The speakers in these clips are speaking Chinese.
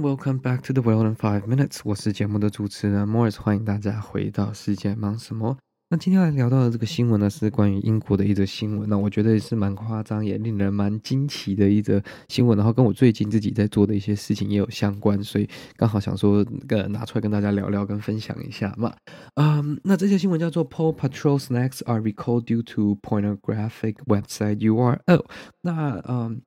welcome back to the World in Five Minutes。我是节目的主持人 Morris，欢迎大家回到世界忙什么。那今天来聊到的这个新闻呢，是关于英国的一则新闻。那我觉得也是蛮夸张，也令人蛮惊奇的一则新闻。然后跟我最近自己在做的一些事情也有相关，所以刚好想说，呃，拿出来跟大家聊聊，跟分享一下嘛。嗯，那这些新闻叫做 Paw Patrol Snacks are recalled due to pornographic website URL。那嗯，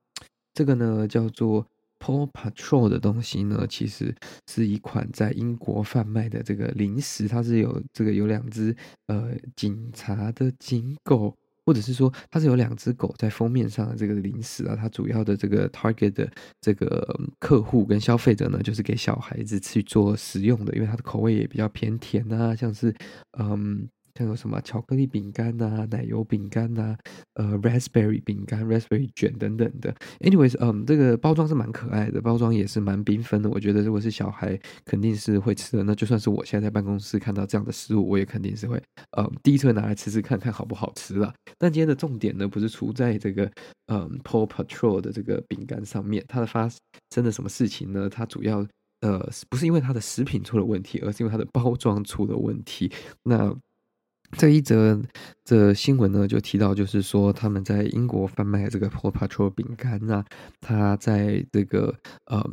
这个呢叫做。Paw Patrol 的东西呢，其实是一款在英国贩卖的这个零食，它是有这个有两只呃警察的警狗，或者是说它是有两只狗在封面上的这个零食啊，它主要的这个 target 的这个客户跟消费者呢，就是给小孩子去做食用的，因为它的口味也比较偏甜啊，像是嗯。像有什么巧克力饼干呐、奶油饼干呐、呃，raspberry 饼干、raspberry 卷等等的。Anyways，嗯，这个包装是蛮可爱的，包装也是蛮缤纷的。我觉得如果是小孩，肯定是会吃的。那就算是我现在在办公室看到这样的食物，我也肯定是会，嗯，第一次会拿来吃吃看看好不好吃啦。但今天的重点呢，不是出在这个，嗯，Paw Patrol 的这个饼干上面，它的发生了什么事情呢？它主要，呃，不是因为它的食品出了问题，而是因为它的包装出了问题。那这一则这新闻呢，就提到，就是说他们在英国贩卖这个 Paw Patrol 饼干啊，他在这个呃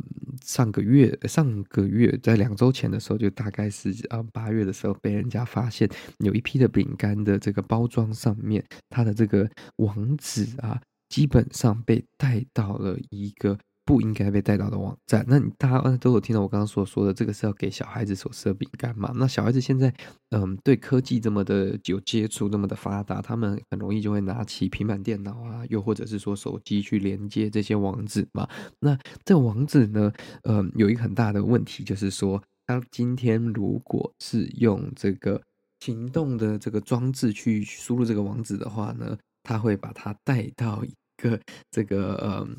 上个月上个月在两周前的时候，就大概是啊八月的时候，被人家发现有一批的饼干的这个包装上面，它的这个网址啊，基本上被带到了一个。不应该被带到的网站。那你大家都有听到我刚刚所说的，这个是要给小孩子所吃的饼干嘛？那小孩子现在，嗯，对科技这么的有接触，那么的发达，他们很容易就会拿起平板电脑啊，又或者是说手机去连接这些网址嘛。那这网址呢，嗯，有一个很大的问题，就是说，他今天如果是用这个行动的这个装置去输入这个网址的话呢，他会把它带到一个这个嗯。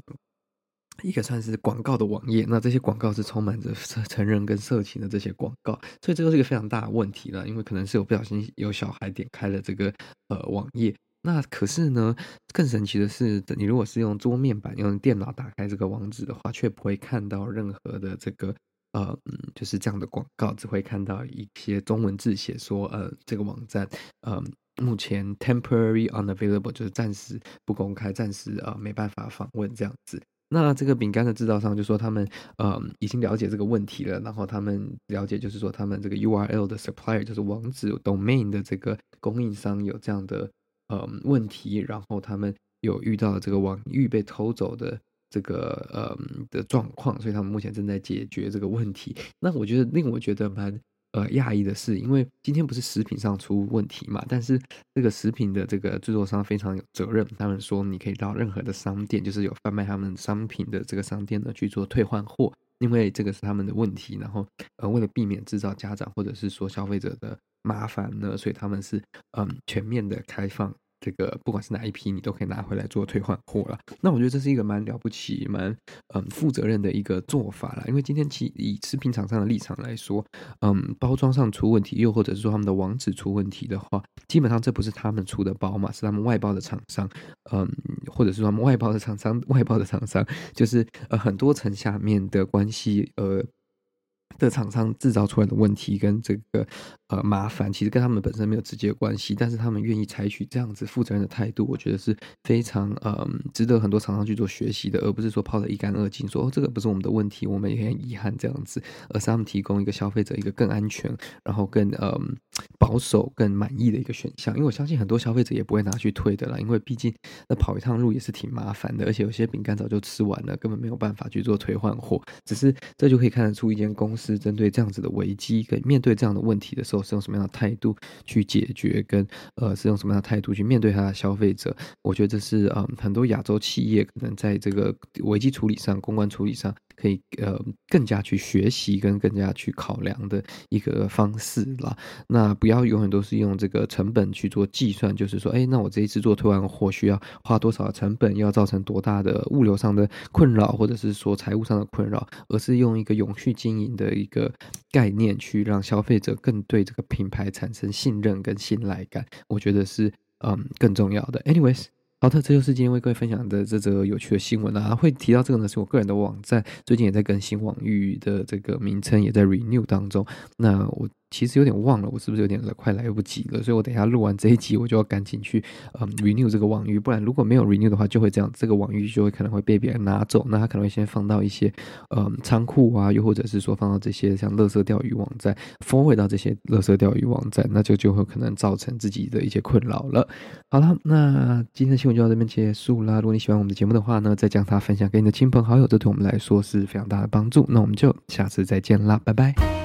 一个算是广告的网页，那这些广告是充满着成人跟色情的这些广告，所以这个是一个非常大的问题了。因为可能是有不小心有小孩点开了这个呃网页，那可是呢，更神奇的是，你如果是用桌面版用电脑打开这个网址的话，却不会看到任何的这个呃嗯就是这样的广告，只会看到一些中文字写说呃这个网站呃目前 temporary unavailable 就是暂时不公开，暂时呃没办法访问这样子。那这个饼干的制造商就说他们呃已经了解这个问题了，然后他们了解就是说他们这个 URL 的 supplier 就是网址 domain 的这个供应商有这样的呃问题，然后他们有遇到这个网域被偷走的这个呃的状况，所以他们目前正在解决这个问题。那我觉得令我觉得蛮。呃，讶异的是，因为今天不是食品上出问题嘛，但是这个食品的这个制作商非常有责任。他们说，你可以到任何的商店，就是有贩卖他们商品的这个商店呢去做退换货，因为这个是他们的问题。然后，呃，为了避免制造家长或者是说消费者的麻烦呢，所以他们是嗯全面的开放。这个不管是哪一批，你都可以拿回来做退换货了。那我觉得这是一个蛮了不起、蛮嗯负责任的一个做法了。因为今天其以食品厂商的立场来说，嗯，包装上出问题，又或者是说他们的网址出问题的话，基本上这不是他们出的包嘛，是他们外包的厂商，嗯，或者是说他们外包的厂商，外包的厂商就是呃很多层下面的关系，呃。的厂商制造出来的问题跟这个呃麻烦，其实跟他们本身没有直接关系，但是他们愿意采取这样子负责任的态度，我觉得是非常呃值得很多厂商去做学习的，而不是说抛得一干二净，说哦这个不是我们的问题，我们也很遗憾这样子，而是他们提供一个消费者一个更安全，然后更呃保守、更满意的一个选项。因为我相信很多消费者也不会拿去退的啦，因为毕竟那跑一趟路也是挺麻烦的，而且有些饼干早就吃完了，根本没有办法去做退换货。只是这就可以看得出一间公是针对这样子的危机，跟面对这样的问题的时候，是用什么样的态度去解决，跟呃，是用什么样的态度去面对它的消费者？我觉得这是嗯，很多亚洲企业可能在这个危机处理上、公关处理上，可以呃更加去学习跟更加去考量的一个方式啦。那不要永远都是用这个成本去做计算，就是说，哎，那我这一次做退换货需要花多少成本，要造成多大的物流上的困扰，或者是说财务上的困扰，而是用一个永续经营的一个概念去让消费者更对这个品牌产生信任跟信赖感。我觉得是嗯更重要的。Anyways。好的，这就是今天为各位分享的这则有趣的新闻、啊。会提到这个呢，是我个人的网站最近也在更新网域的这个名称，也在 renew 当中。那我。其实有点忘了，我是不是有点快来不及了？所以我等一下录完这一集，我就要赶紧去嗯 renew 这个网域，不然如果没有 renew 的话，就会这样，这个网域就会可能会被别人拿走。那他可能会先放到一些嗯仓库啊，又或者是说放到这些像垃圾钓鱼网站，forward 到这些垃圾钓鱼网站，那就就会可能造成自己的一些困扰了。好了，那今天的新闻就到这边结束啦。如果你喜欢我们的节目的话呢，再将它分享给你的亲朋好友，这对我们来说是非常大的帮助。那我们就下次再见啦，拜拜。